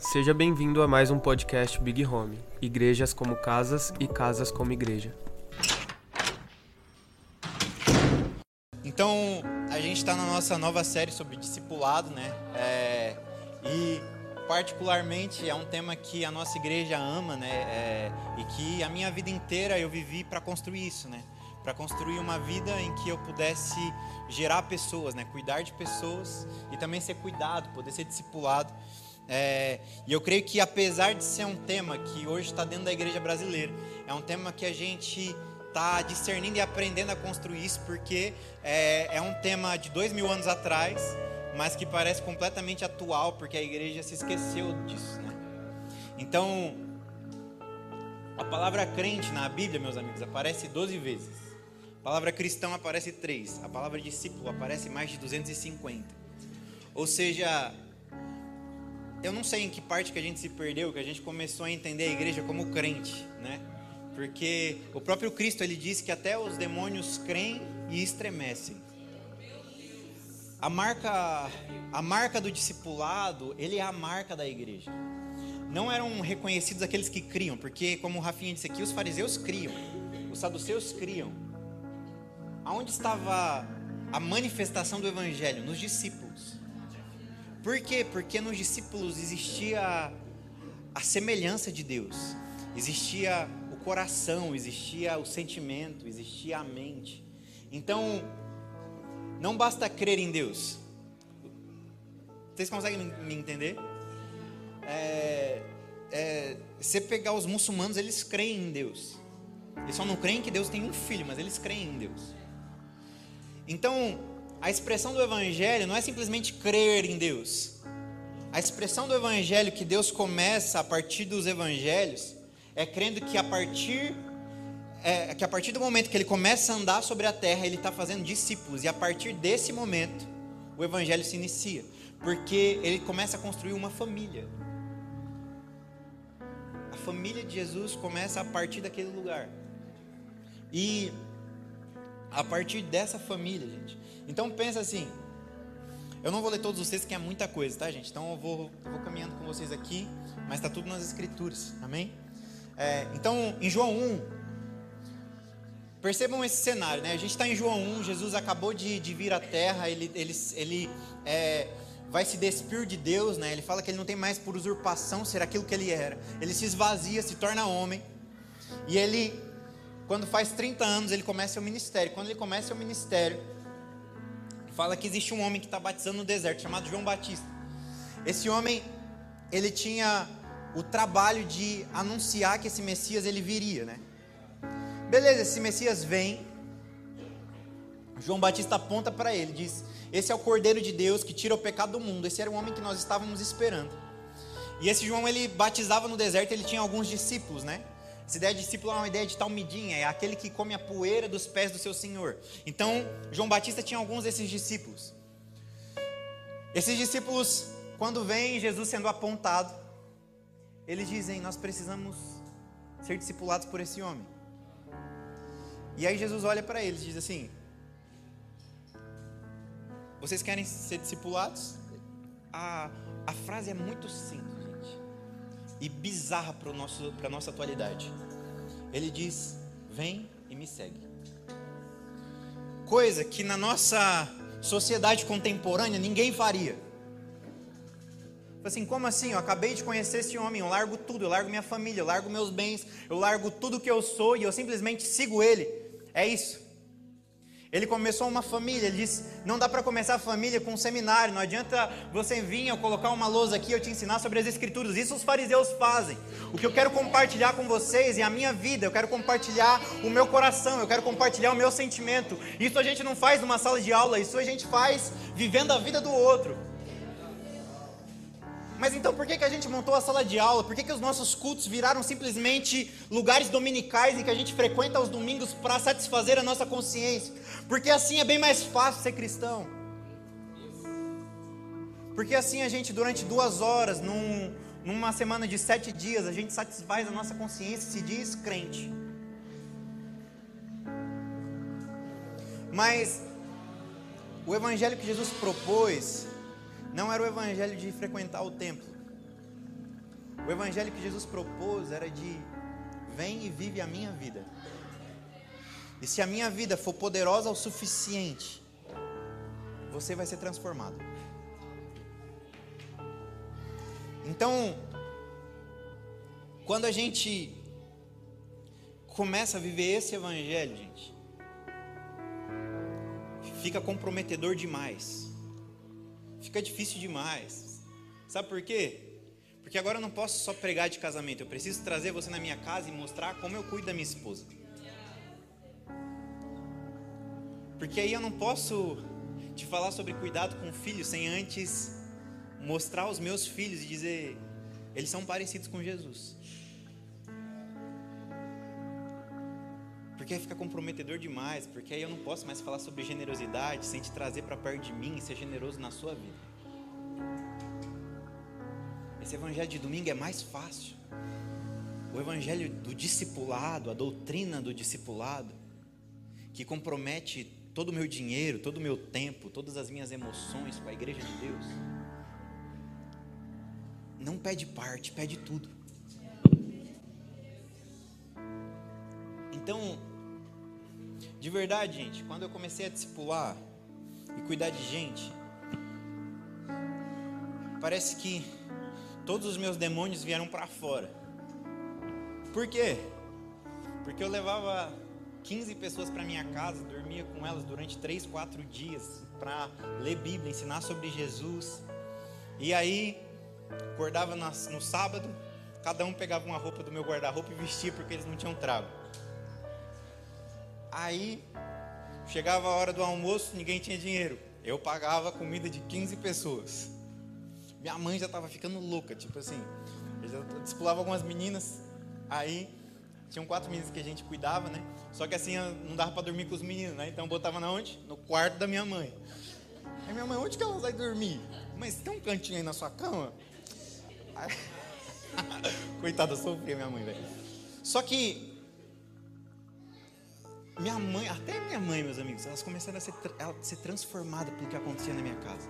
Seja bem-vindo a mais um podcast Big Home. Igrejas como casas e casas como igreja. Então, a gente está na nossa nova série sobre discipulado, né? É, e particularmente é um tema que a nossa igreja ama, né? É, e que a minha vida inteira eu vivi para construir isso, né? Para construir uma vida em que eu pudesse gerar pessoas, né? Cuidar de pessoas e também ser cuidado, poder ser discipulado. É, e eu creio que apesar de ser um tema que hoje está dentro da igreja brasileira, é um tema que a gente está discernindo e aprendendo a construir isso, porque é, é um tema de dois mil anos atrás, mas que parece completamente atual, porque a igreja se esqueceu disso, né? Então, a palavra crente na Bíblia, meus amigos, aparece 12 vezes. A palavra cristão aparece 3. A palavra discípulo aparece mais de 250. Ou seja, eu não sei em que parte que a gente se perdeu, que a gente começou a entender a igreja como crente, né? Porque o próprio Cristo ele disse que até os demônios creem e estremecem. A marca, a marca do discipulado, ele é a marca da igreja. Não eram reconhecidos aqueles que criam, porque como o Rafinha disse aqui, os fariseus criam, os saduceus criam. Aonde estava a manifestação do evangelho? Nos discípulos. Por quê? Porque nos discípulos existia a semelhança de Deus, existia o coração, existia o sentimento, existia a mente. Então, não basta crer em Deus. Vocês conseguem me entender? É, é, você pegar os muçulmanos, eles creem em Deus. Eles só não creem que Deus tem um filho, mas eles creem em Deus. Então, a expressão do Evangelho não é simplesmente crer em Deus. A expressão do Evangelho que Deus começa a partir dos Evangelhos é crendo que a partir é, que a partir do momento que ele começa a andar sobre a terra, ele está fazendo discípulos e a partir desse momento o Evangelho se inicia, porque ele começa a construir uma família. A família de Jesus começa a partir daquele lugar e a partir dessa família, gente. Então pensa assim. Eu não vou ler todos os textos, que é muita coisa, tá, gente? Então eu vou, eu vou caminhando com vocês aqui, mas está tudo nas escrituras, amém? É, então, em João 1, percebam esse cenário, né? A gente está em João 1, Jesus acabou de, de vir à terra, ele, ele, ele é, vai se despir de Deus, né? Ele fala que ele não tem mais por usurpação ser aquilo que ele era. Ele se esvazia, se torna homem, e ele, quando faz 30 anos, ele começa o ministério. Quando ele começa o ministério, fala que existe um homem que está batizando no deserto, chamado João Batista. Esse homem, ele tinha o trabalho de anunciar que esse Messias ele viria, né? Beleza, esse Messias vem. João Batista aponta para ele, diz: Esse é o Cordeiro de Deus que tira o pecado do mundo. Esse era o homem que nós estávamos esperando. E esse João ele batizava no deserto, ele tinha alguns discípulos, né? Essa ideia de discípulo é uma ideia de talmidinha, é aquele que come a poeira dos pés do seu Senhor. Então, João Batista tinha alguns desses discípulos. Esses discípulos, quando veem Jesus sendo apontado, eles dizem: Nós precisamos ser discipulados por esse homem. E aí Jesus olha para eles e diz assim: Vocês querem ser discipulados? A, a frase é muito simples e bizarra para a nossa atualidade. Ele diz: Vem e me segue. Coisa que na nossa sociedade contemporânea ninguém faria. Assim, como assim? Eu acabei de conhecer esse homem, eu largo tudo, eu largo minha família, eu largo meus bens, eu largo tudo que eu sou e eu simplesmente sigo ele. É isso. Ele começou uma família, ele disse: não dá para começar a família com um seminário, não adianta você vir eu colocar uma lousa aqui eu te ensinar sobre as escrituras. Isso os fariseus fazem. O que eu quero compartilhar com vocês é a minha vida, eu quero compartilhar o meu coração, eu quero compartilhar o meu sentimento. Isso a gente não faz numa sala de aula, isso a gente faz vivendo a vida do outro. Mas então por que, que a gente montou a sala de aula? Por que, que os nossos cultos viraram simplesmente lugares dominicais em que a gente frequenta aos domingos para satisfazer a nossa consciência? Porque assim é bem mais fácil ser cristão. Porque assim a gente, durante duas horas, num, numa semana de sete dias, a gente satisfaz a nossa consciência e se diz crente. Mas o evangelho que Jesus propôs não era o evangelho de frequentar o templo. O evangelho que Jesus propôs era de vem e vive a minha vida. E se a minha vida for poderosa o suficiente, você vai ser transformado. Então, quando a gente começa a viver esse evangelho, gente, fica comprometedor demais. Fica difícil demais. Sabe por quê? Porque agora eu não posso só pregar de casamento, eu preciso trazer você na minha casa e mostrar como eu cuido da minha esposa. Porque aí eu não posso te falar sobre cuidado com filhos sem antes mostrar os meus filhos e dizer eles são parecidos com Jesus. Porque aí fica comprometedor demais, porque aí eu não posso mais falar sobre generosidade sem te trazer para perto de mim e ser generoso na sua vida. Esse evangelho de domingo é mais fácil. O evangelho do discipulado, a doutrina do discipulado, que compromete todo o meu dinheiro, todo o meu tempo, todas as minhas emoções com a igreja de Deus. Não pede parte, pede tudo. Então, de verdade, gente, quando eu comecei a discipular e cuidar de gente, parece que todos os meus demônios vieram para fora. Por quê? Porque eu levava 15 pessoas para minha casa, dormia com elas durante 3, 4 dias para ler Bíblia, ensinar sobre Jesus. E aí, acordava no sábado, cada um pegava uma roupa do meu guarda-roupa e vestia porque eles não tinham trago. Aí chegava a hora do almoço, ninguém tinha dinheiro. Eu pagava comida de 15 pessoas. Minha mãe já estava ficando louca, tipo assim. Eu já discipulava algumas meninas, aí tinham quatro meninas que a gente cuidava, né? Só que assim não dava para dormir com os meninos, né? Então botava na onde? No quarto da minha mãe. Aí minha mãe, onde que ela vai dormir? Mas tem um cantinho aí na sua cama? Aí... Coitada, sofria minha mãe, velho. Só que minha mãe, até minha mãe, meus amigos, elas começaram a ser, a ser transformadas pelo que acontecia na minha casa.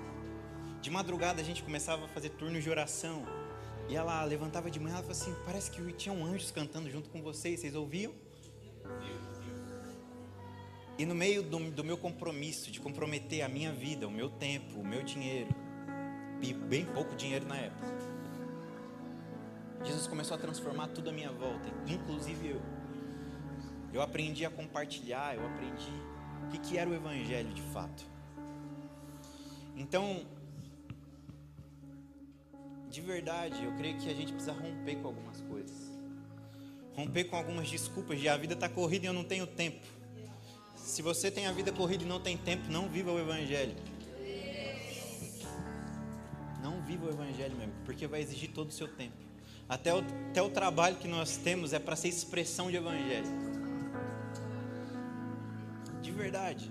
De madrugada a gente começava a fazer turnos de oração. E ela levantava de manhã e falava assim: Parece que tinham anjos cantando junto com vocês, vocês ouviam? E no meio do, do meu compromisso de comprometer a minha vida, o meu tempo, o meu dinheiro, e bem pouco dinheiro na época, Jesus começou a transformar tudo à minha volta, inclusive eu. Eu aprendi a compartilhar, eu aprendi o que, que era o Evangelho de fato. Então, de verdade, eu creio que a gente precisa romper com algumas coisas. Romper com algumas desculpas de a vida está corrida e eu não tenho tempo. Se você tem a vida corrida e não tem tempo, não viva o Evangelho. Não viva o Evangelho mesmo, porque vai exigir todo o seu tempo. Até o, até o trabalho que nós temos é para ser expressão de Evangelho verdade.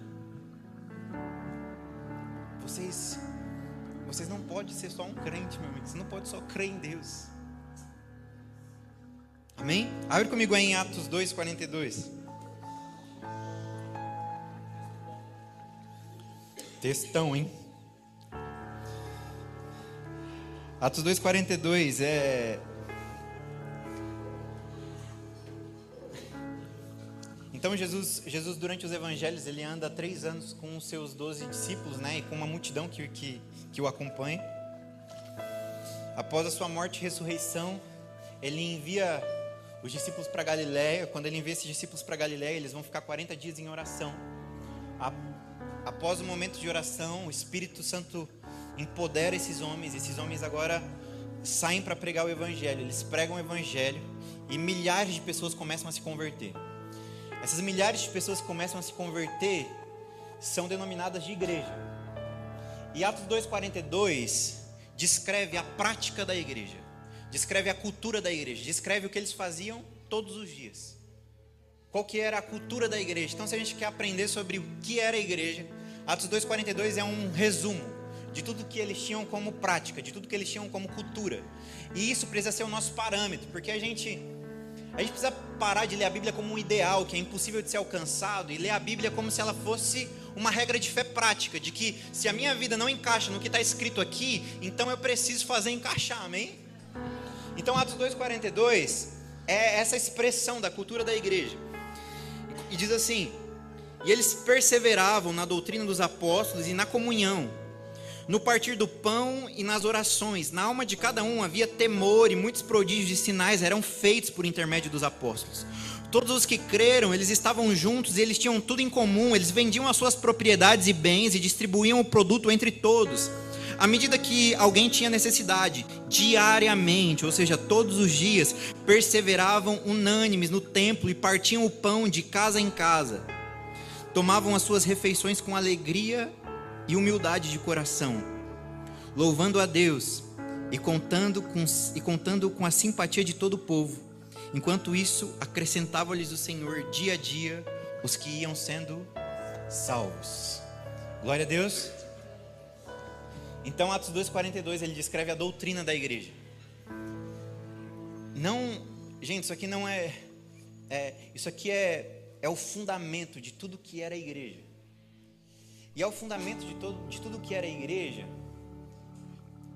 Vocês vocês não podem ser só um crente, meu amigo. Você não pode só crer em Deus. Amém? Abre comigo aí em Atos 2, 42. Textão, hein? Atos 2, 42 é Então Jesus, Jesus durante os evangelhos, ele anda três anos com os seus doze discípulos, né, e com uma multidão que, que, que o acompanha. Após a sua morte e ressurreição, ele envia os discípulos para Galiléia. Quando ele envia esses discípulos para Galiléia, eles vão ficar 40 dias em oração. Após o momento de oração, o Espírito Santo empodera esses homens. Esses homens agora saem para pregar o evangelho. Eles pregam o evangelho e milhares de pessoas começam a se converter. Essas milhares de pessoas que começam a se converter são denominadas de igreja. E Atos 2,42 descreve a prática da igreja, descreve a cultura da igreja, descreve o que eles faziam todos os dias. Qual que era a cultura da igreja? Então, se a gente quer aprender sobre o que era a igreja, Atos 2,42 é um resumo de tudo que eles tinham como prática, de tudo que eles tinham como cultura. E isso precisa ser o nosso parâmetro, porque a gente a gente precisa parar de ler a Bíblia como um ideal que é impossível de ser alcançado e ler a Bíblia como se ela fosse uma regra de fé prática, de que se a minha vida não encaixa no que está escrito aqui, então eu preciso fazer encaixar, amém? Então, Atos 2,42 é essa expressão da cultura da igreja. E diz assim: E eles perseveravam na doutrina dos apóstolos e na comunhão, no partir do pão e nas orações. Na alma de cada um havia temor e muitos prodígios e sinais eram feitos por intermédio dos apóstolos. Todos os que creram, eles estavam juntos e eles tinham tudo em comum, eles vendiam as suas propriedades e bens e distribuíam o produto entre todos. À medida que alguém tinha necessidade, diariamente, ou seja, todos os dias, perseveravam unânimes no templo e partiam o pão de casa em casa. Tomavam as suas refeições com alegria e humildade de coração, louvando a Deus e contando com, e contando com a simpatia de todo o povo. Enquanto isso, acrescentava-lhes o Senhor dia a dia os que iam sendo salvos. Glória a Deus. Então, Atos 2,42, ele descreve a doutrina da igreja. Não, gente, isso aqui não é, é isso aqui é, é o fundamento de tudo que era a igreja. E é o fundamento de, todo, de tudo que era a igreja.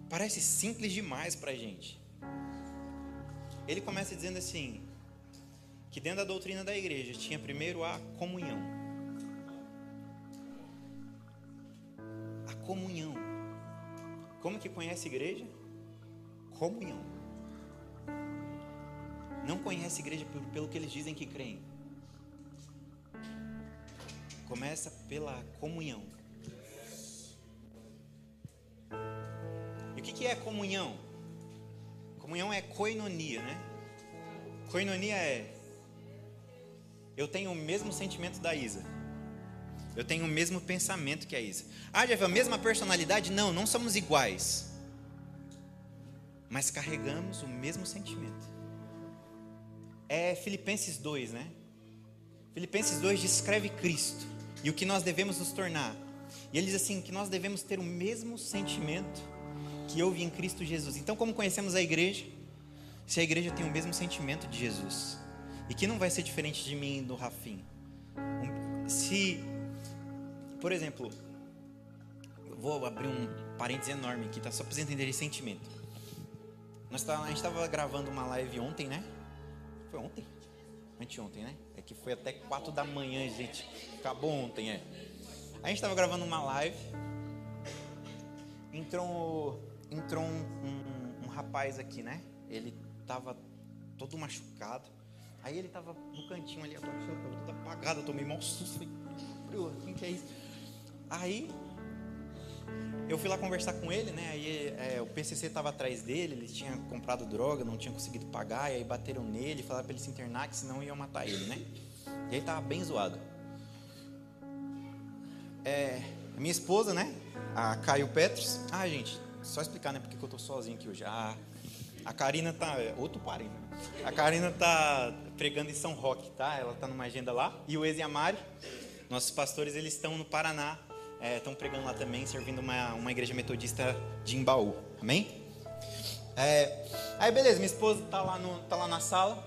Parece simples demais para a gente. Ele começa dizendo assim: que dentro da doutrina da igreja tinha primeiro a comunhão. A comunhão. Como que conhece a igreja? Comunhão. Não conhece a igreja pelo, pelo que eles dizem que creem. Começa pela comunhão. O que, que é comunhão? Comunhão é koinonia, né? Koinonia é eu tenho o mesmo sentimento da Isa. Eu tenho o mesmo pensamento que a Isa. Ah, Jeff, a mesma personalidade? Não, não somos iguais. Mas carregamos o mesmo sentimento. É Filipenses 2, né? Filipenses 2 descreve Cristo e o que nós devemos nos tornar. E ele diz assim: que nós devemos ter o mesmo sentimento que houve em Cristo Jesus. Então, como conhecemos a igreja? Se a igreja tem o mesmo sentimento de Jesus, e que não vai ser diferente de mim e do Rafim. Se por exemplo, vou abrir um parênteses enorme aqui, tá? Só para vocês entenderem esse sentimento. Nós tá, a gente estava gravando uma live ontem, né? Foi ontem? Anteontem, né? É que foi até 4 da manhã, gente. Acabou ontem, é. A gente estava gravando uma live. Entrou, entrou um, um, um rapaz aqui, né? Ele tava todo machucado. Aí ele tava no cantinho ali, tava todo apagado, eu tomei mal susto. Falei, o que é isso? Aí eu fui lá conversar com ele, né? Aí é, o PCC estava atrás dele, ele tinha comprado droga, não tinha conseguido pagar, e aí bateram nele, falaram para ele se internar, que senão iam matar ele, né? E aí tava bem zoado. É, minha esposa, né? A Caio Petros. Ah, gente, só explicar, né? Porque eu tô sozinho aqui hoje. A, a Karina tá. É, outro parente. Né? A Karina tá pregando em São Roque, tá? Ela tá numa agenda lá. E o Ex e a Mari, nossos pastores, eles estão no Paraná estão é, pregando lá também, servindo uma, uma igreja metodista de Embaú. Amém? É, aí beleza, minha esposa tá lá, no, tá lá na sala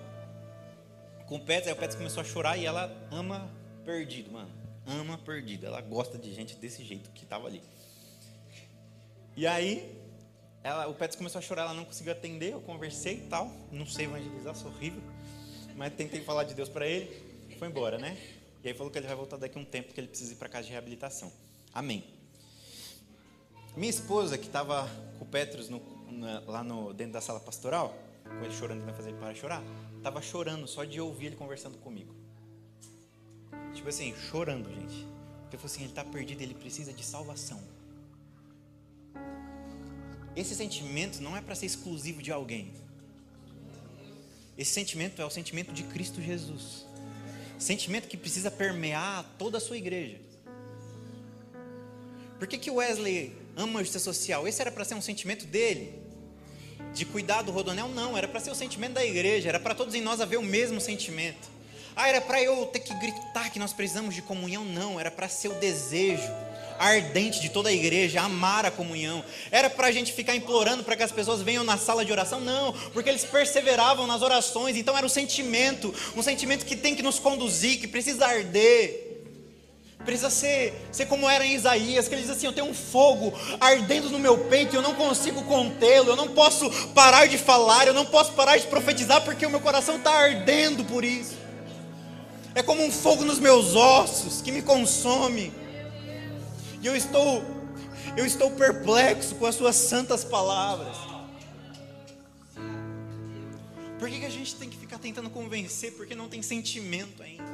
com o Pets, aí o Pets começou a chorar e ela ama perdido, mano. Ama perdido. Ela gosta de gente desse jeito que tava ali. E aí, ela, o Pets começou a chorar, ela não conseguiu atender, eu conversei e tal. Não sei evangelizar, sou horrível. Mas tentei falar de Deus para ele. Foi embora, né? E aí falou que ele vai voltar daqui a um tempo, que ele precisa ir para casa de reabilitação. Amém. Minha esposa, que estava com o Petrus no, na, lá no, dentro da sala pastoral, com ele chorando, vai fazer ele chorar, estava chorando só de ouvir ele conversando comigo. Tipo assim, chorando, gente. Porque falou assim: ele está perdido, ele precisa de salvação. Esse sentimento não é para ser exclusivo de alguém. Esse sentimento é o sentimento de Cristo Jesus. Sentimento que precisa permear toda a sua igreja. Por que, que Wesley ama a justiça social? Esse era para ser um sentimento dele. De cuidar do Rodonel? Não, era para ser o sentimento da igreja, era para todos em nós haver o mesmo sentimento. Ah, era para eu ter que gritar que nós precisamos de comunhão? Não, era para ser o desejo ardente de toda a igreja, amar a comunhão. Era para a gente ficar implorando para que as pessoas venham na sala de oração? Não, porque eles perseveravam nas orações, então era um sentimento, um sentimento que tem que nos conduzir, que precisa arder. Precisa ser, ser como era em Isaías, que ele diz assim: Eu tenho um fogo ardendo no meu peito e eu não consigo contê-lo, eu não posso parar de falar, eu não posso parar de profetizar porque o meu coração está ardendo por isso. É como um fogo nos meus ossos que me consome. E eu estou, eu estou perplexo com as suas santas palavras. Por que, que a gente tem que ficar tentando convencer? Porque não tem sentimento ainda.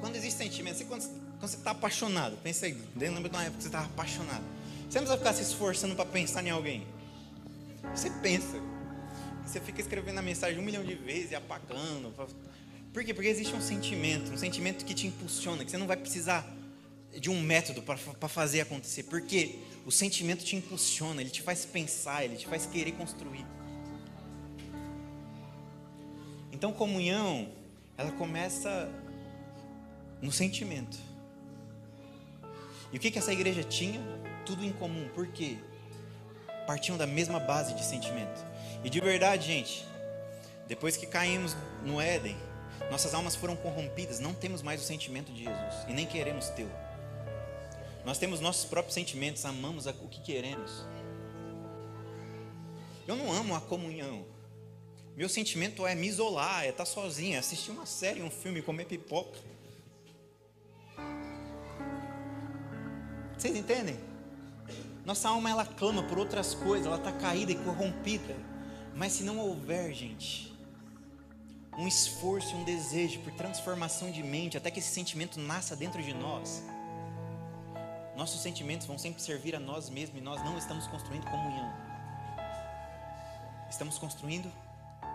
Quando existe sentimento, você, quando, quando você está apaixonado, pensa aí, lembra de uma época que você estava apaixonado. Você não precisa ficar se esforçando para pensar em alguém. Você pensa. Você fica escrevendo a mensagem um milhão de vezes e apagando. Por quê? Porque existe um sentimento, um sentimento que te impulsiona, que você não vai precisar de um método para fazer acontecer. Porque o sentimento te impulsiona, ele te faz pensar, ele te faz querer construir. Então, comunhão, ela começa no sentimento. E o que, que essa igreja tinha? Tudo em comum. Por quê? Partiam da mesma base de sentimento. E de verdade, gente, depois que caímos no Éden, nossas almas foram corrompidas, não temos mais o sentimento de Jesus e nem queremos tê-lo. Nós temos nossos próprios sentimentos, amamos o que queremos. Eu não amo a comunhão. Meu sentimento é me isolar, é estar sozinho, é assistir uma série, um filme, comer pipoca. Vocês entendem? Nossa alma ela clama por outras coisas, ela está caída e corrompida. Mas se não houver, gente, um esforço, um desejo por transformação de mente, até que esse sentimento nasça dentro de nós, nossos sentimentos vão sempre servir a nós mesmos e nós não estamos construindo comunhão. Estamos construindo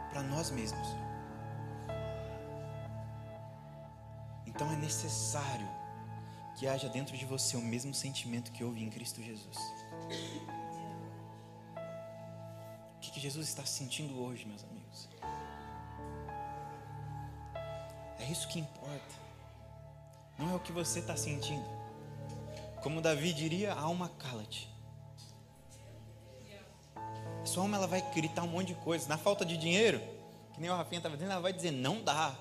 para nós mesmos. Então é necessário que haja dentro de você o mesmo sentimento que houve em Cristo Jesus. O que, que Jesus está sentindo hoje, meus amigos? É isso que importa. Não é o que você está sentindo. Como Davi diria, a alma cala-te. A sua alma ela vai gritar um monte de coisas. Na falta de dinheiro, que nem o Rafinha estava dizendo, ela vai dizer não dá.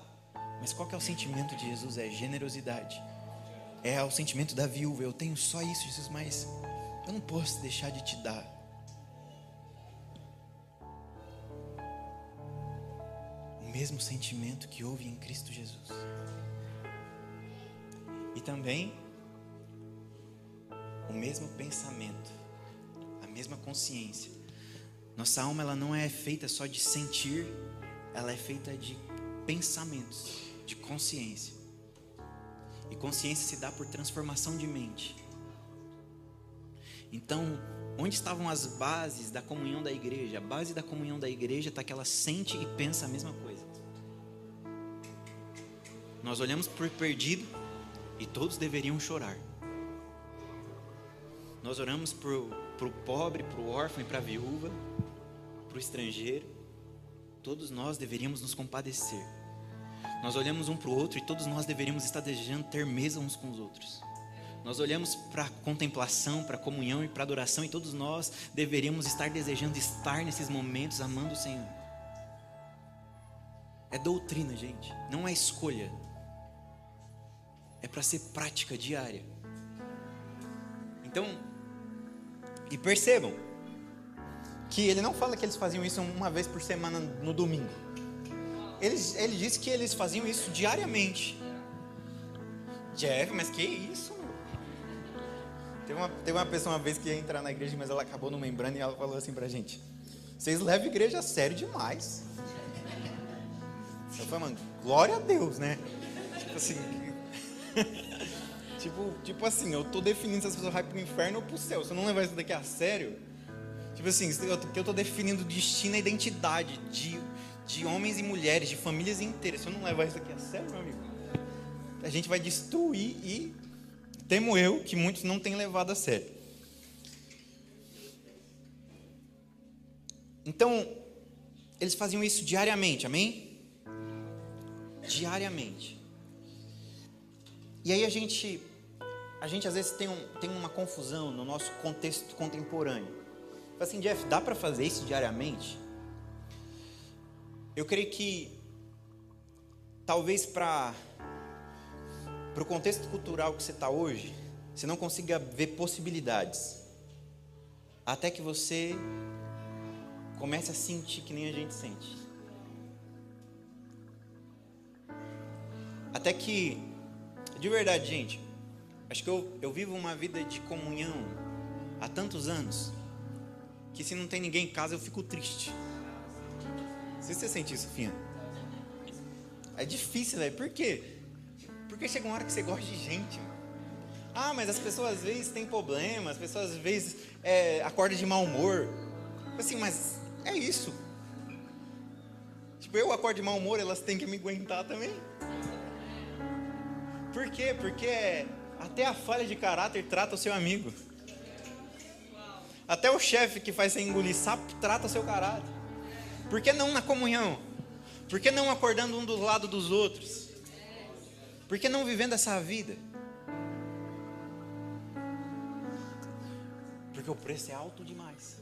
Mas qual que é o sentimento de Jesus? É generosidade é o sentimento da viúva. Eu tenho só isso, Jesus, mas eu não posso deixar de te dar. Mesmo sentimento que houve em Cristo Jesus. E também o mesmo pensamento, a mesma consciência. Nossa alma ela não é feita só de sentir, ela é feita de pensamentos, de consciência. E consciência se dá por transformação de mente. Então, onde estavam as bases da comunhão da igreja? A base da comunhão da igreja está que ela sente e pensa a mesma coisa. Nós olhamos por perdido e todos deveriam chorar. Nós oramos para o pobre, para o órfão e para a viúva, para o estrangeiro. Todos nós deveríamos nos compadecer. Nós olhamos um para o outro e todos nós deveríamos estar desejando ter mesa uns com os outros. Nós olhamos para a contemplação, para a comunhão e para a adoração e todos nós deveríamos estar desejando estar nesses momentos amando o Senhor. É doutrina, gente, não é escolha. É para ser prática diária. Então, e percebam que ele não fala que eles faziam isso uma vez por semana no domingo eles, ele disse que eles faziam isso diariamente. Jeff, mas que isso? Teve uma, teve uma pessoa uma vez que ia entrar na igreja, mas ela acabou não lembrando e ela falou assim pra gente: Vocês levam a igreja a sério demais. Eu falei, mano, glória a Deus, né? Tipo assim. tipo, tipo assim, eu tô definindo se as pessoas vão pro inferno ou pro céu. Se eu não levar isso daqui a sério, tipo assim, eu, eu tô definindo destino e identidade de de homens e mulheres, de famílias inteiras. Se eu não levar isso aqui a sério, meu amigo, a gente vai destruir e temo eu que muitos não têm levado a sério. Então, eles faziam isso diariamente, amém? Diariamente. E aí a gente, a gente às vezes tem, um, tem uma confusão no nosso contexto contemporâneo. Assim, Jeff, dá para fazer isso diariamente? Eu creio que talvez para para o contexto cultural que você está hoje, você não consiga ver possibilidades. Até que você comece a sentir que nem a gente sente. Até que, de verdade, gente, acho que eu, eu vivo uma vida de comunhão há tantos anos que se não tem ninguém em casa eu fico triste. Se você sente isso, Finha. É difícil, velho. Por quê? Porque chega uma hora que você gosta de gente. Ah, mas as pessoas às vezes têm problemas, as pessoas às vezes é, acordam de mau humor. Assim, mas é isso. Tipo, eu acordo de mau humor, elas têm que me aguentar também. Por quê? Porque até a falha de caráter trata o seu amigo. Até o chefe que faz você engolir sapo trata o seu caráter. Por que não na comunhão? Por que não acordando um do lado dos outros? Por que não vivendo essa vida? Porque o preço é alto demais.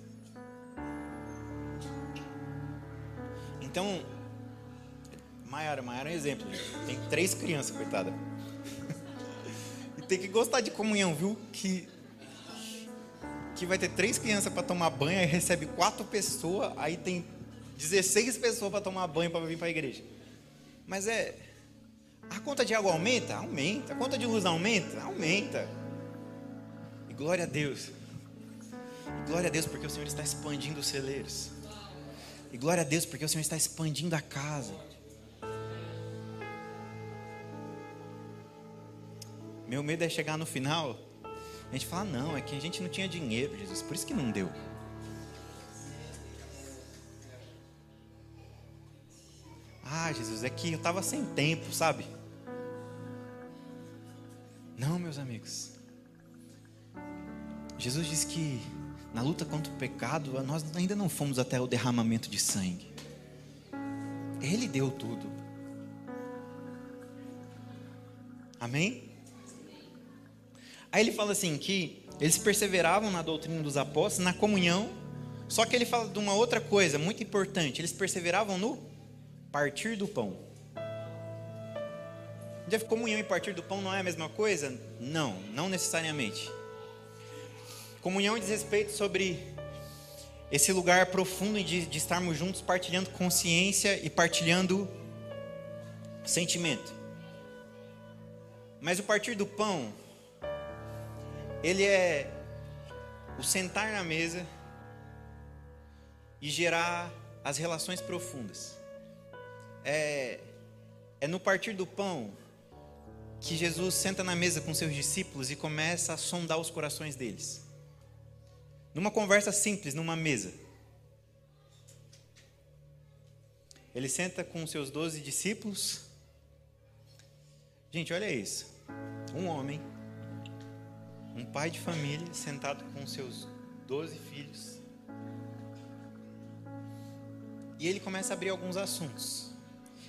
Então, Maiara, Maiara é um exemplo. Tem três crianças, coitada tem que gostar de comunhão, viu? Que que vai ter três crianças para tomar banho, aí recebe quatro pessoas, aí tem 16 pessoas para tomar banho para vir para a igreja. Mas é a conta de água aumenta? Aumenta. A conta de luz aumenta? Aumenta. E glória a Deus. E glória a Deus porque o Senhor está expandindo os celeiros. E glória a Deus porque o Senhor está expandindo a casa. Meu medo é chegar no final, a gente fala, não, é que a gente não tinha dinheiro, Jesus, por isso que não deu. Ah, Jesus, é que eu estava sem tempo, sabe? Não, meus amigos. Jesus diz que na luta contra o pecado, nós ainda não fomos até o derramamento de sangue. Ele deu tudo. Amém? Aí ele fala assim que eles perseveravam na doutrina dos apóstolos, na comunhão. Só que ele fala de uma outra coisa muito importante. Eles perseveravam no partir do pão. Já comunhão e partir do pão não é a mesma coisa? Não, não necessariamente. Comunhão diz respeito sobre esse lugar profundo de, de estarmos juntos, partilhando consciência e partilhando sentimento. Mas o partir do pão ele é o sentar na mesa e gerar as relações profundas. É, é no partir do pão que Jesus senta na mesa com seus discípulos e começa a sondar os corações deles. Numa conversa simples, numa mesa. Ele senta com seus doze discípulos. Gente, olha isso. Um homem um pai de família sentado com seus doze filhos. E ele começa a abrir alguns assuntos.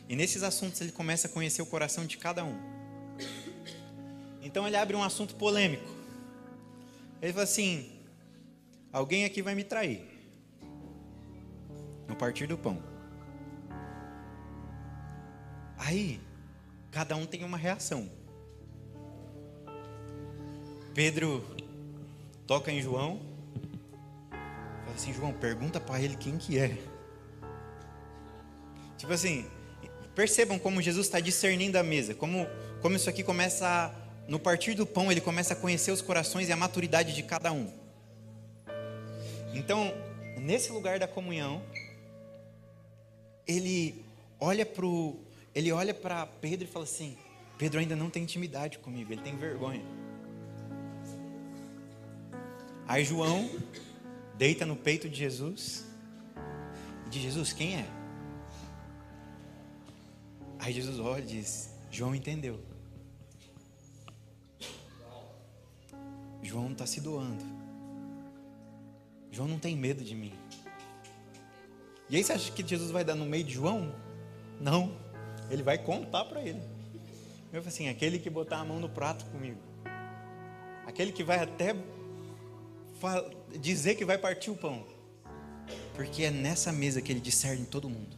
E nesses assuntos ele começa a conhecer o coração de cada um. Então ele abre um assunto polêmico. Ele fala assim: Alguém aqui vai me trair. No partir do pão. Aí, cada um tem uma reação. Pedro toca em João, fala assim: João, pergunta para ele quem que é. Tipo assim, percebam como Jesus está discernindo a mesa, como, como isso aqui começa a, no partir do pão, ele começa a conhecer os corações e a maturidade de cada um. Então, nesse lugar da comunhão, ele olha para ele olha para Pedro e fala assim: Pedro ainda não tem intimidade comigo, ele tem vergonha. Aí João deita no peito de Jesus e diz: Jesus, quem é? Aí Jesus olha e diz: João entendeu. João está se doando. João não tem medo de mim. E aí você acha que Jesus vai dar no meio de João? Não. Ele vai contar para ele. Eu falei assim: aquele que botar a mão no prato comigo. Aquele que vai até dizer que vai partir o pão. Porque é nessa mesa que ele discerne todo mundo.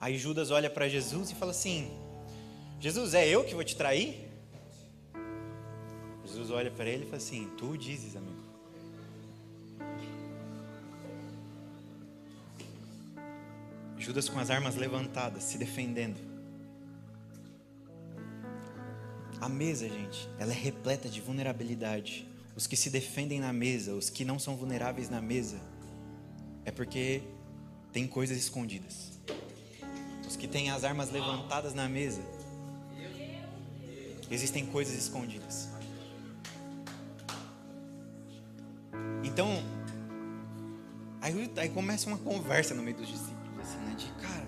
Aí Judas olha para Jesus e fala assim: Jesus, é eu que vou te trair? Jesus olha para ele e fala assim: Tu dizes, amigo. Judas com as armas levantadas, se defendendo. A mesa, gente, ela é repleta de vulnerabilidade. Os que se defendem na mesa, os que não são vulneráveis na mesa, é porque tem coisas escondidas. Os que têm as armas levantadas na mesa, existem coisas escondidas. Então, aí, aí começa uma conversa no meio dos discípulos, assim, né? De cara.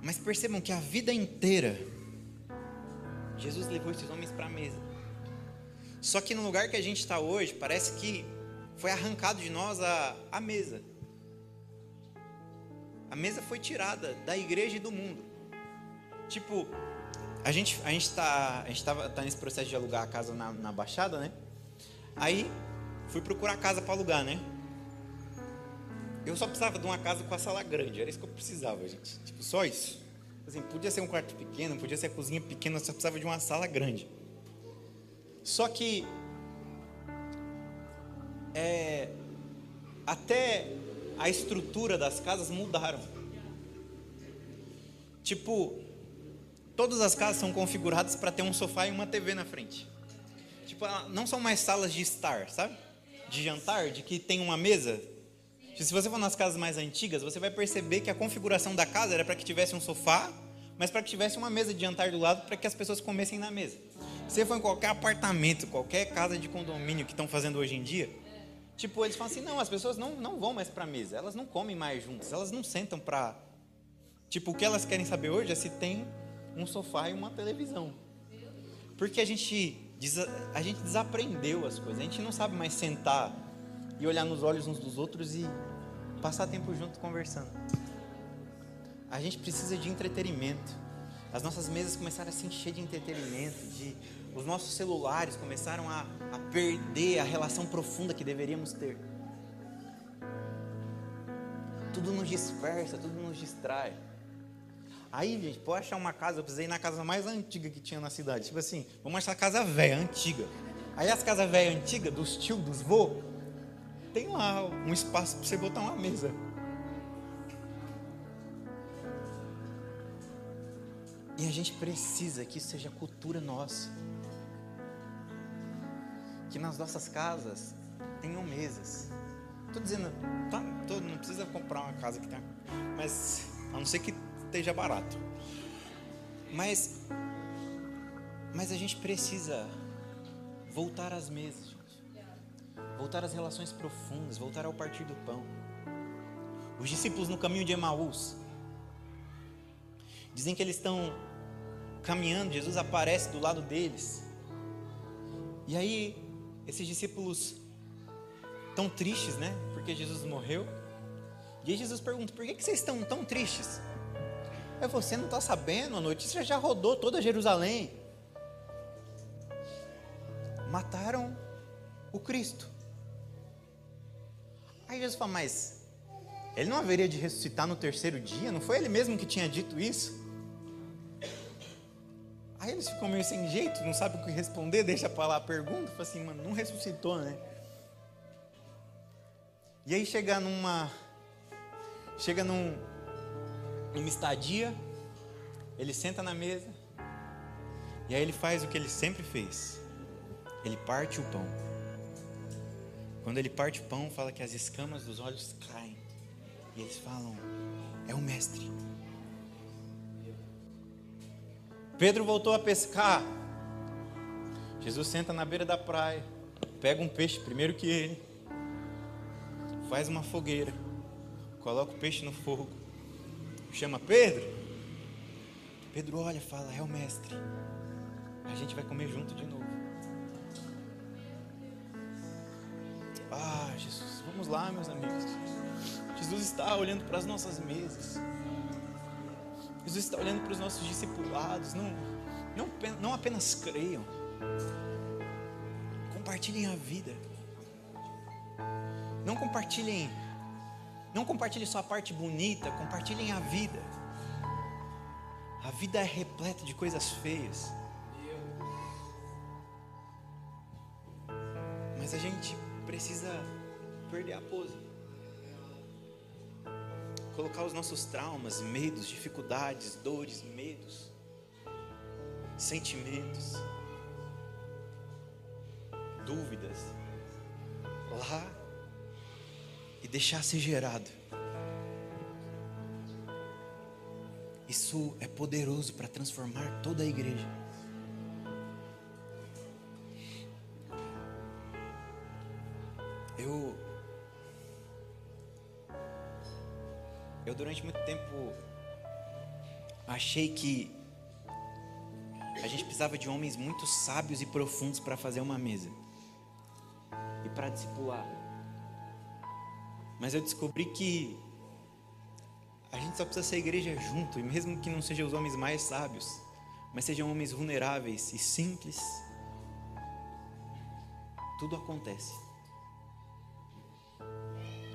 Mas percebam que a vida inteira, Jesus levou esses homens para a mesa. Só que no lugar que a gente está hoje, parece que foi arrancado de nós a, a mesa. A mesa foi tirada da igreja e do mundo. Tipo, a gente a gente está a gente tá nesse processo de alugar a casa na, na Baixada, né? Aí fui procurar casa para alugar, né? Eu só precisava de uma casa com a sala grande, era isso que eu precisava, gente. Tipo, só isso. Assim, podia ser um quarto pequeno, podia ser a cozinha pequena, só precisava de uma sala grande. Só que é, até a estrutura das casas mudaram. Tipo, todas as casas são configuradas para ter um sofá e uma TV na frente. Tipo, não são mais salas de estar, sabe? De jantar, de que tem uma mesa. Se você for nas casas mais antigas, você vai perceber que a configuração da casa era para que tivesse um sofá, mas para que tivesse uma mesa de jantar do lado para que as pessoas comessem na mesa. Se você for em qualquer apartamento, qualquer casa de condomínio que estão fazendo hoje em dia, tipo, eles falam assim: não, as pessoas não, não vão mais para a mesa, elas não comem mais juntas, elas não sentam para. Tipo, o que elas querem saber hoje é se tem um sofá e uma televisão. Porque a gente a gente desaprendeu as coisas. A gente não sabe mais sentar e olhar nos olhos uns dos outros e passar tempo junto conversando. A gente precisa de entretenimento. As nossas mesas começaram a se encher de entretenimento, de os nossos celulares começaram a, a perder a relação profunda que deveríamos ter. Tudo nos dispersa, tudo nos distrai. Aí, gente, pode achar uma casa, eu precisei ir na casa mais antiga que tinha na cidade. Tipo assim, vamos achar a casa velha, antiga. Aí as casas velhas antigas, dos tios, dos vô, tem lá um espaço para você botar uma mesa. E a gente precisa que isso seja cultura nossa. Que nas nossas casas tenham mesas. Estou dizendo, tá, tô, não precisa comprar uma casa que tem. Mas, a não ser que esteja barato. Mas, mas a gente precisa voltar às mesas. Voltar às relações profundas, voltar ao partir do pão. Os discípulos no caminho de Emaús dizem que eles estão caminhando, Jesus aparece do lado deles. E aí, esses discípulos tão tristes, né? Porque Jesus morreu. E aí Jesus pergunta: por que, que vocês estão tão tristes? É você não está sabendo, a notícia já rodou toda Jerusalém. Mataram o Cristo. Aí Jesus fala, mas ele não haveria de ressuscitar no terceiro dia? Não foi ele mesmo que tinha dito isso? Aí eles ficam meio sem jeito, não sabem o que responder, deixa para lá a pergunta, fala assim, mano, não ressuscitou, né? E aí chega numa. Chega num, numa estadia, ele senta na mesa, e aí ele faz o que ele sempre fez: ele parte o pão. Quando ele parte o pão, fala que as escamas dos olhos caem, e eles falam: é o Mestre. Pedro voltou a pescar. Jesus senta na beira da praia, pega um peixe primeiro que ele, faz uma fogueira, coloca o peixe no fogo, chama Pedro. Pedro olha fala: É o mestre. A gente vai comer junto de novo. Jesus, vamos lá, meus amigos. Jesus está olhando para as nossas mesas. Jesus está olhando para os nossos discipulados. Não, não, não apenas creiam, compartilhem a vida. Não compartilhem Não compartilhe só a parte bonita, compartilhem a vida. A vida é repleta de coisas feias. Mas a gente precisa perder a pose. Colocar os nossos traumas, medos, dificuldades, dores, medos, sentimentos, dúvidas lá e deixar ser gerado. Isso é poderoso para transformar toda a igreja. Durante muito tempo achei que a gente precisava de homens muito sábios e profundos para fazer uma mesa e para discipular. Mas eu descobri que a gente só precisa ser igreja junto, e mesmo que não sejam os homens mais sábios, mas sejam homens vulneráveis e simples, tudo acontece.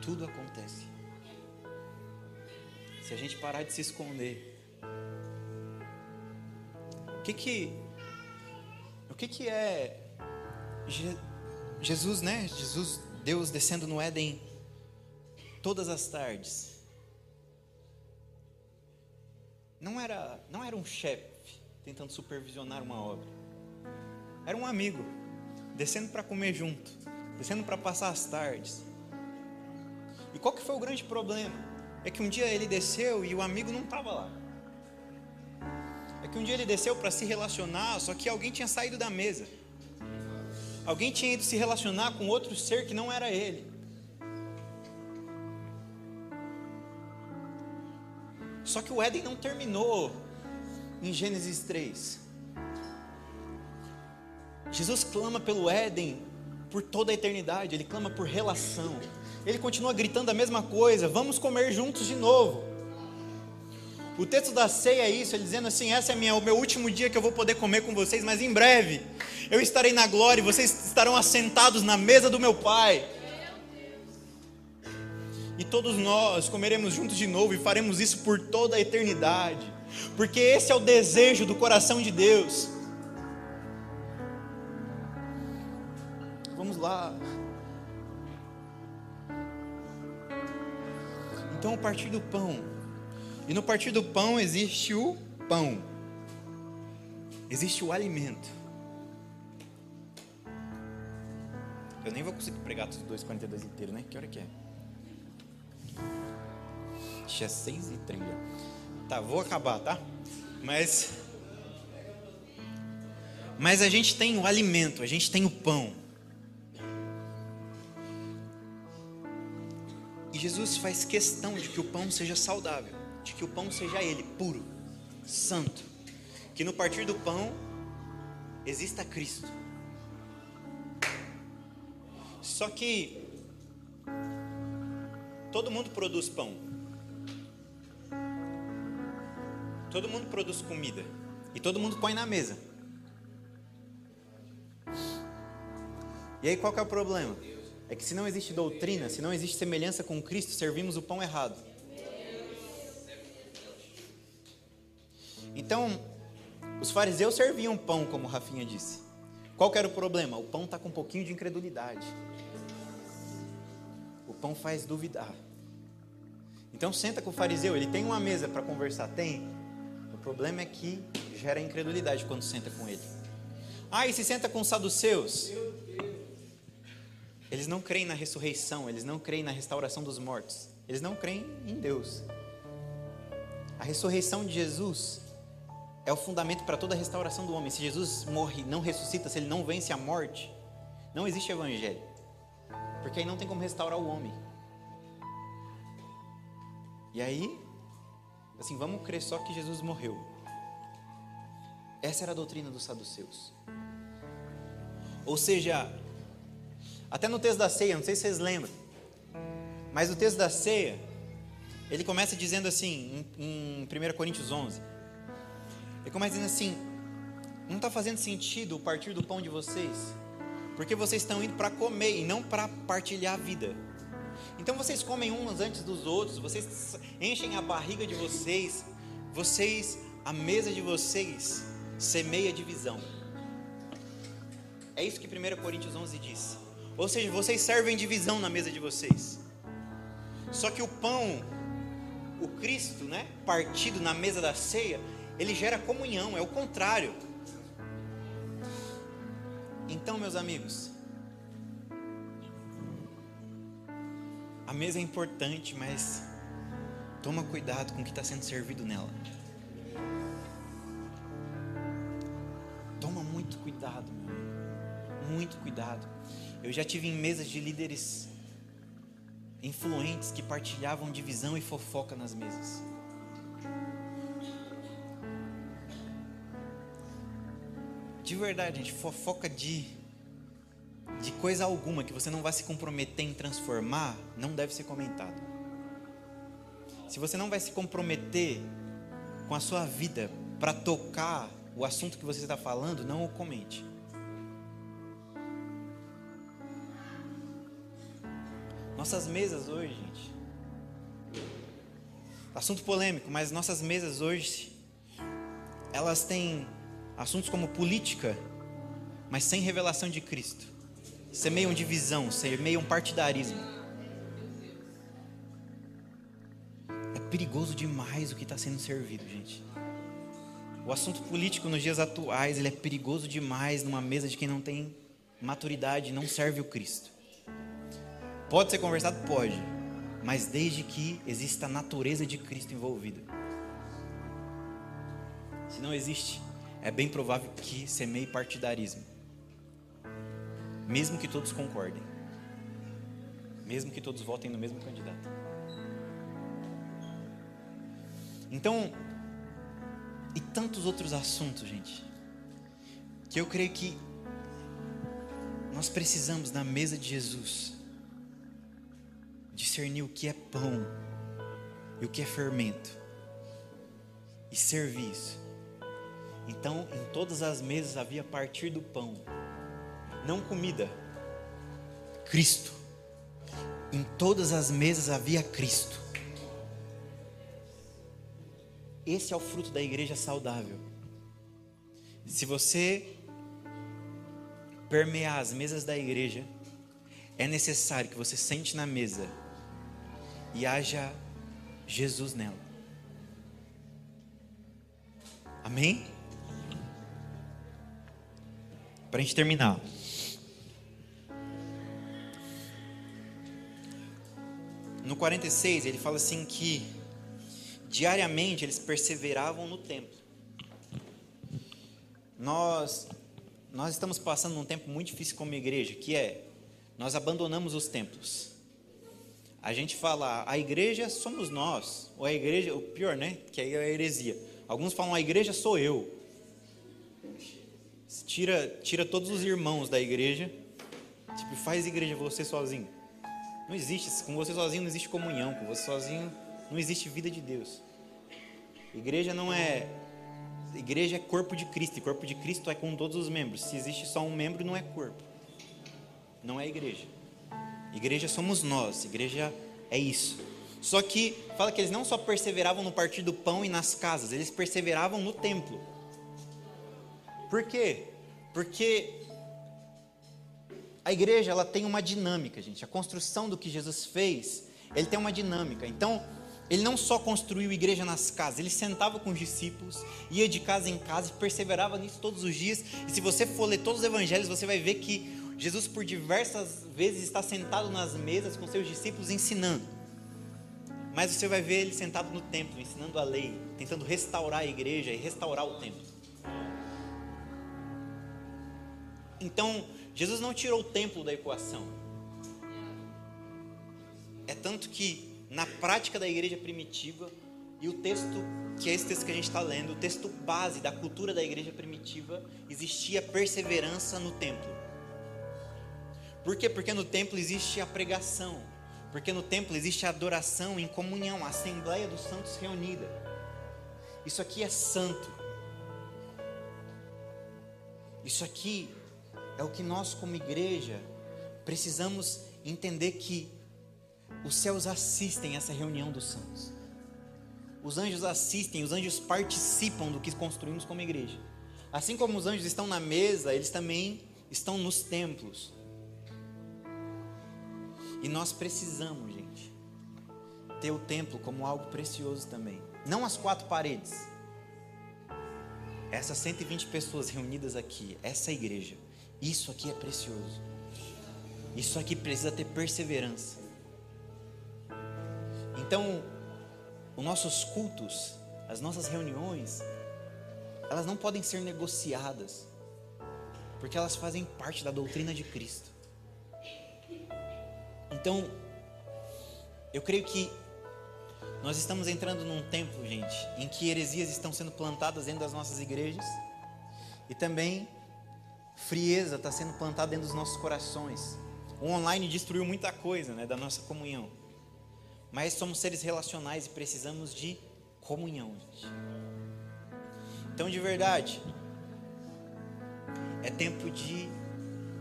Tudo acontece. A gente parar de se esconder. O que que o que que é Jesus, né? Jesus, Deus descendo no Éden todas as tardes. Não era, não era um chefe tentando supervisionar uma obra. Era um amigo descendo para comer junto, descendo para passar as tardes. E qual que foi o grande problema? É que um dia ele desceu e o amigo não estava lá. É que um dia ele desceu para se relacionar, só que alguém tinha saído da mesa. Alguém tinha ido se relacionar com outro ser que não era ele. Só que o Éden não terminou em Gênesis 3. Jesus clama pelo Éden por toda a eternidade, ele clama por relação. Ele continua gritando a mesma coisa: vamos comer juntos de novo. O texto da ceia é isso, ele dizendo assim: esse é minha, o meu último dia que eu vou poder comer com vocês, mas em breve eu estarei na glória e vocês estarão assentados na mesa do meu Pai. E todos nós comeremos juntos de novo e faremos isso por toda a eternidade, porque esse é o desejo do coração de Deus. Vamos lá. Então, o partir do pão e no partir do pão existe o pão, existe o alimento. Eu nem vou conseguir pregar os 2,42 inteiros, né? Que hora que é? Acho é 6 e 30. Tá, vou acabar, tá? Mas. Mas a gente tem o alimento, a gente tem o pão. E Jesus faz questão de que o pão seja saudável de que o pão seja ele, puro, santo. Que no partir do pão exista Cristo. Só que todo mundo produz pão. Todo mundo produz comida. E todo mundo põe na mesa. E aí qual que é o problema? É que se não existe doutrina, se não existe semelhança com Cristo, servimos o pão errado. Então, os fariseus serviam pão, como Rafinha disse. Qual era o problema? O pão está com um pouquinho de incredulidade. O pão faz duvidar. Então senta com o fariseu, ele tem uma mesa para conversar, tem. O problema é que gera incredulidade quando senta com ele. Ah, e se senta com os saduceus? Eles não creem na ressurreição, eles não creem na restauração dos mortos, eles não creem em Deus. A ressurreição de Jesus é o fundamento para toda a restauração do homem. Se Jesus morre, não ressuscita, se ele não vence a morte, não existe evangelho. Porque aí não tem como restaurar o homem. E aí, assim, vamos crer só que Jesus morreu. Essa era a doutrina dos saduceus. Ou seja, até no texto da ceia, não sei se vocês lembram, mas o texto da ceia, ele começa dizendo assim, em, em 1 Coríntios 11: ele começa dizendo assim: não está fazendo sentido o partir do pão de vocês, porque vocês estão indo para comer e não para partilhar a vida. Então vocês comem uns antes dos outros, vocês enchem a barriga de vocês, vocês, a mesa de vocês semeia divisão. É isso que 1 Coríntios 11 diz. Ou seja, vocês servem divisão na mesa de vocês. Só que o pão, o Cristo, né, partido na mesa da ceia, ele gera comunhão, é o contrário. Então, meus amigos, a mesa é importante, mas toma cuidado com o que está sendo servido nela. Toma muito cuidado, meu amigo. Muito cuidado. Eu já tive em mesas de líderes influentes que partilhavam divisão e fofoca nas mesas. De verdade, gente, fofoca de de coisa alguma que você não vai se comprometer em transformar, não deve ser comentado. Se você não vai se comprometer com a sua vida para tocar o assunto que você está falando, não o comente. Nossas mesas hoje, gente. Assunto polêmico, mas nossas mesas hoje elas têm assuntos como política, mas sem revelação de Cristo. Semeiam divisão, semeiam partidarismo. É perigoso demais o que está sendo servido, gente. O assunto político nos dias atuais ele é perigoso demais numa mesa de quem não tem maturidade, não serve o Cristo. Pode ser conversado? Pode. Mas desde que exista a natureza de Cristo envolvida. Se não existe, é bem provável que semeie partidarismo. Mesmo que todos concordem. Mesmo que todos votem no mesmo candidato. Então, e tantos outros assuntos, gente, que eu creio que nós precisamos na mesa de Jesus discernir o que é pão e o que é fermento e servir isso. Então, em todas as mesas havia partir do pão, não comida, Cristo. Em todas as mesas havia Cristo. Esse é o fruto da igreja saudável. Se você permear as mesas da igreja, é necessário que você sente na mesa e haja Jesus nela. Amém? Para a gente terminar. No 46, ele fala assim que diariamente eles perseveravam no templo. Nós nós estamos passando um tempo muito difícil como igreja, que é nós abandonamos os templos. A gente fala, a igreja somos nós, ou a igreja, o pior, né? Que aí é a heresia. Alguns falam, a igreja sou eu. Tira, tira todos os irmãos da igreja, tipo, faz igreja você sozinho. Não existe, com você sozinho não existe comunhão, com você sozinho não existe vida de Deus. Igreja não é. Igreja é corpo de Cristo, e corpo de Cristo é com todos os membros. Se existe só um membro, não é corpo. Não é igreja. Igreja somos nós, igreja é isso. Só que fala que eles não só perseveravam no partir do pão e nas casas, eles perseveravam no templo. Por quê? Porque a igreja ela tem uma dinâmica, gente. A construção do que Jesus fez, ele tem uma dinâmica. Então, ele não só construiu igreja nas casas, ele sentava com os discípulos, ia de casa em casa e perseverava nisso todos os dias. E se você for ler todos os evangelhos, você vai ver que Jesus, por diversas vezes, está sentado nas mesas com seus discípulos ensinando. Mas você vai ver ele sentado no templo, ensinando a lei, tentando restaurar a igreja e restaurar o templo. Então, Jesus não tirou o templo da equação. É tanto que, na prática da igreja primitiva, e o texto, que é esse texto que a gente está lendo, o texto base da cultura da igreja primitiva, existia perseverança no templo. Por quê? Porque no templo existe a pregação. Porque no templo existe a adoração em comunhão, a Assembleia dos Santos reunida. Isso aqui é santo. Isso aqui é o que nós, como igreja, precisamos entender que os céus assistem essa reunião dos santos. Os anjos assistem, os anjos participam do que construímos como igreja. Assim como os anjos estão na mesa, eles também estão nos templos. E nós precisamos, gente, ter o templo como algo precioso também. Não as quatro paredes. Essas 120 pessoas reunidas aqui, essa igreja, isso aqui é precioso. Isso aqui precisa ter perseverança. Então, os nossos cultos, as nossas reuniões, elas não podem ser negociadas, porque elas fazem parte da doutrina de Cristo. Então, eu creio que nós estamos entrando num tempo, gente, em que heresias estão sendo plantadas dentro das nossas igrejas e também frieza está sendo plantada dentro dos nossos corações. O online destruiu muita coisa, né, da nossa comunhão. Mas somos seres relacionais e precisamos de comunhão, gente. Então, de verdade, é tempo de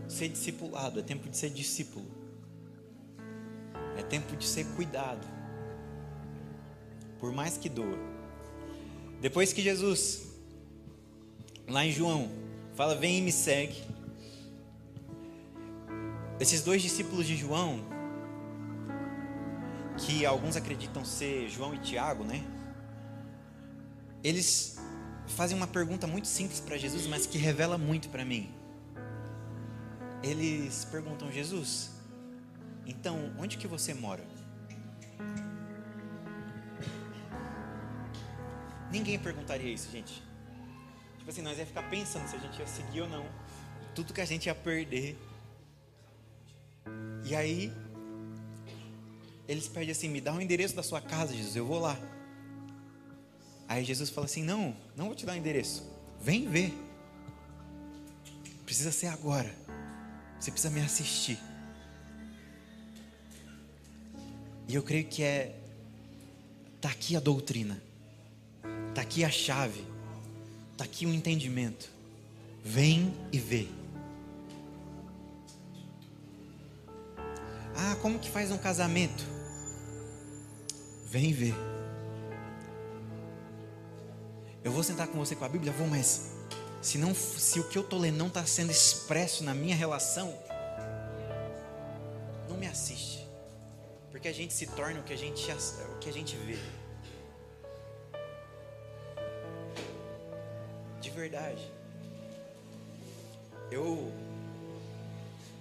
ser discipulado, é tempo de ser discípulo. É tempo de ser cuidado. Por mais que doa. Depois que Jesus, lá em João, fala: Vem e me segue. Esses dois discípulos de João, que alguns acreditam ser João e Tiago, né? Eles fazem uma pergunta muito simples para Jesus, mas que revela muito para mim. Eles perguntam: Jesus, então onde que você mora? Ninguém perguntaria isso, gente. Tipo assim, nós ia ficar pensando se a gente ia seguir ou não. Tudo que a gente ia perder. E aí, eles pedem assim: me dá o endereço da sua casa, Jesus, eu vou lá. Aí Jesus fala assim: não, não vou te dar o endereço. Vem ver. Precisa ser agora. Você precisa me assistir. E eu creio que é. Está aqui a doutrina. Está aqui a chave. Está aqui o entendimento. Vem e vê. Ah, como que faz um casamento? Vem ver. Eu vou sentar com você com a Bíblia, vou, mas se não, se o que eu estou lendo não está sendo expresso na minha relação, não me assiste, porque a gente se torna o que a gente, o que a gente vê. De verdade. Eu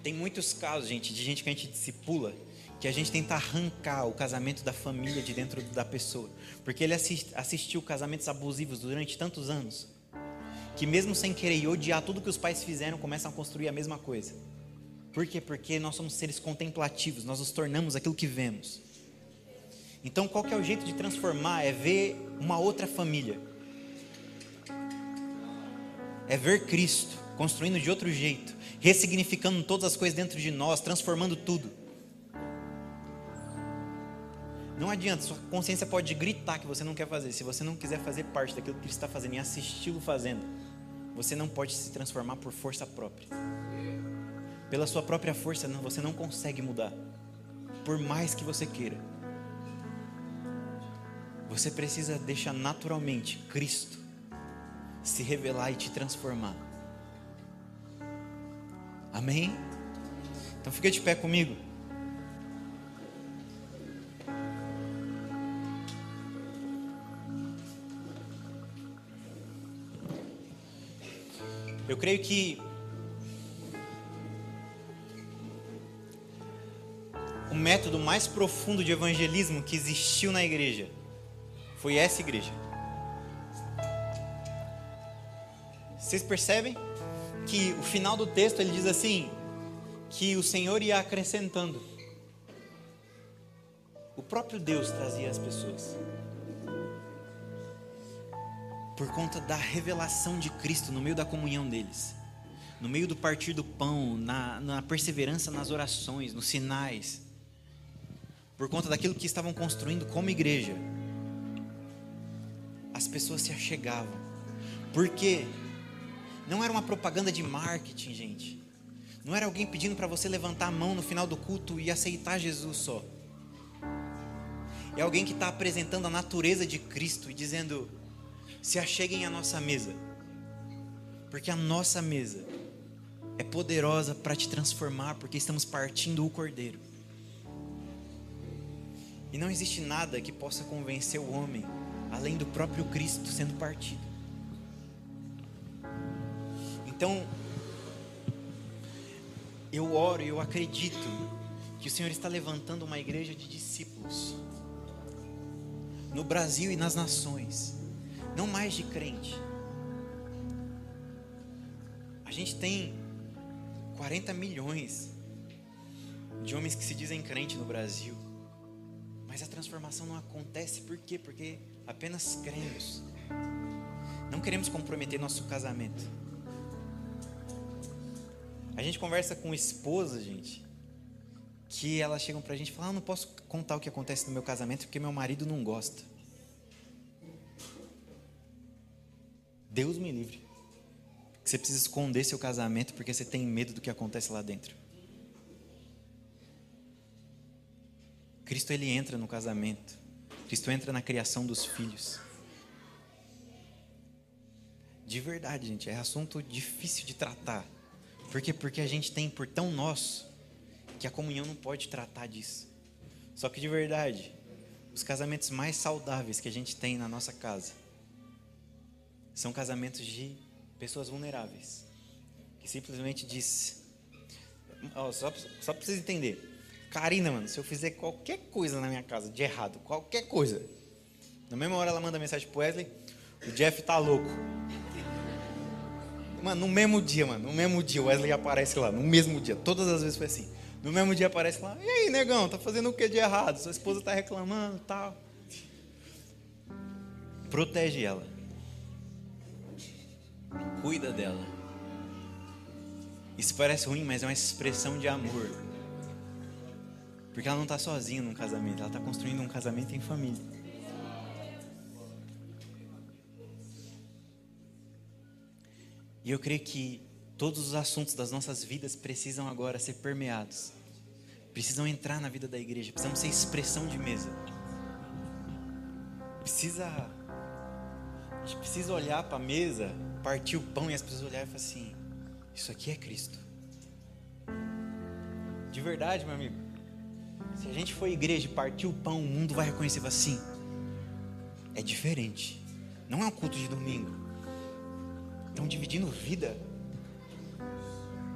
tem muitos casos, gente, de gente que a gente discipula, que a gente tenta arrancar o casamento da família de dentro da pessoa, porque ele assist, assistiu casamentos abusivos durante tantos anos, que mesmo sem querer e odiar tudo que os pais fizeram, começam a construir a mesma coisa. Por quê? Porque nós somos seres contemplativos, nós nos tornamos aquilo que vemos. Então, qual que é o jeito de transformar? É ver uma outra família. É ver Cristo construindo de outro jeito, ressignificando todas as coisas dentro de nós, transformando tudo. Não adianta, sua consciência pode gritar que você não quer fazer. Se você não quiser fazer parte daquilo que ele está fazendo e assisti-lo fazendo, você não pode se transformar por força própria. Pela sua própria força, você não consegue mudar. Por mais que você queira. Você precisa deixar naturalmente Cristo se revelar e te transformar. Amém? Então fica de pé comigo. Eu creio que método mais profundo de evangelismo que existiu na igreja foi essa igreja. Vocês percebem que o final do texto ele diz assim: que o Senhor ia acrescentando. O próprio Deus trazia as pessoas por conta da revelação de Cristo no meio da comunhão deles, no meio do partir do pão, na, na perseverança nas orações, nos sinais, por conta daquilo que estavam construindo como igreja, as pessoas se achegavam, porque não era uma propaganda de marketing, gente, não era alguém pedindo para você levantar a mão no final do culto e aceitar Jesus só. É alguém que está apresentando a natureza de Cristo e dizendo: se acheguem à nossa mesa, porque a nossa mesa é poderosa para te transformar, porque estamos partindo o Cordeiro. E não existe nada que possa convencer o homem além do próprio Cristo sendo partido. Então, eu oro e eu acredito que o Senhor está levantando uma igreja de discípulos no Brasil e nas nações, não mais de crente. A gente tem 40 milhões de homens que se dizem crente no Brasil, mas a transformação não acontece por quê? Porque apenas cremos. Não queremos comprometer nosso casamento. A gente conversa com esposa, gente, que elas chegam pra gente e falam: ah, não posso contar o que acontece no meu casamento porque meu marido não gosta. Deus me livre. Você precisa esconder seu casamento porque você tem medo do que acontece lá dentro. Cristo ele entra no casamento. Cristo entra na criação dos filhos. De verdade, gente, é assunto difícil de tratar. Por quê? Porque a gente tem por tão nosso que a comunhão não pode tratar disso. Só que de verdade, os casamentos mais saudáveis que a gente tem na nossa casa são casamentos de pessoas vulneráveis. Que simplesmente diz. só, só pra vocês entenderem. Karina, mano, se eu fizer qualquer coisa na minha casa de errado, qualquer coisa, na mesma hora ela manda mensagem pro Wesley, o Jeff tá louco. Mano, no mesmo dia, mano, no mesmo dia o Wesley aparece lá, no mesmo dia, todas as vezes foi assim. No mesmo dia aparece lá, e aí, negão, tá fazendo o que de errado? Sua esposa tá reclamando tal. Protege ela. Cuida dela. Isso parece ruim, mas é uma expressão de amor. Porque ela não está sozinha num casamento, ela está construindo um casamento em família. E eu creio que todos os assuntos das nossas vidas precisam agora ser permeados, precisam entrar na vida da igreja, precisamos ser expressão de mesa. Precisa, a gente precisa olhar para a mesa, partir o pão e as pessoas olharem e falar assim: Isso aqui é Cristo. De verdade, meu amigo. Se a gente for igreja e partir o pão, o mundo vai reconhecer assim. É diferente. Não é um culto de domingo. Estão dividindo vida.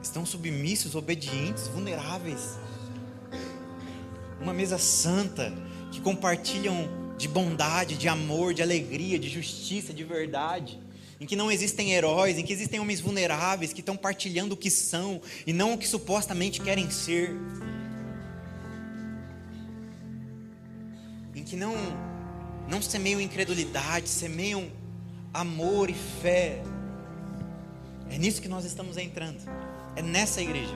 Estão submissos, obedientes, vulneráveis. Uma mesa santa que compartilham de bondade, de amor, de alegria, de justiça, de verdade. Em que não existem heróis, em que existem homens vulneráveis que estão partilhando o que são e não o que supostamente querem ser. Que não, não semeiam incredulidade, semeiam amor e fé. É nisso que nós estamos entrando. É nessa igreja.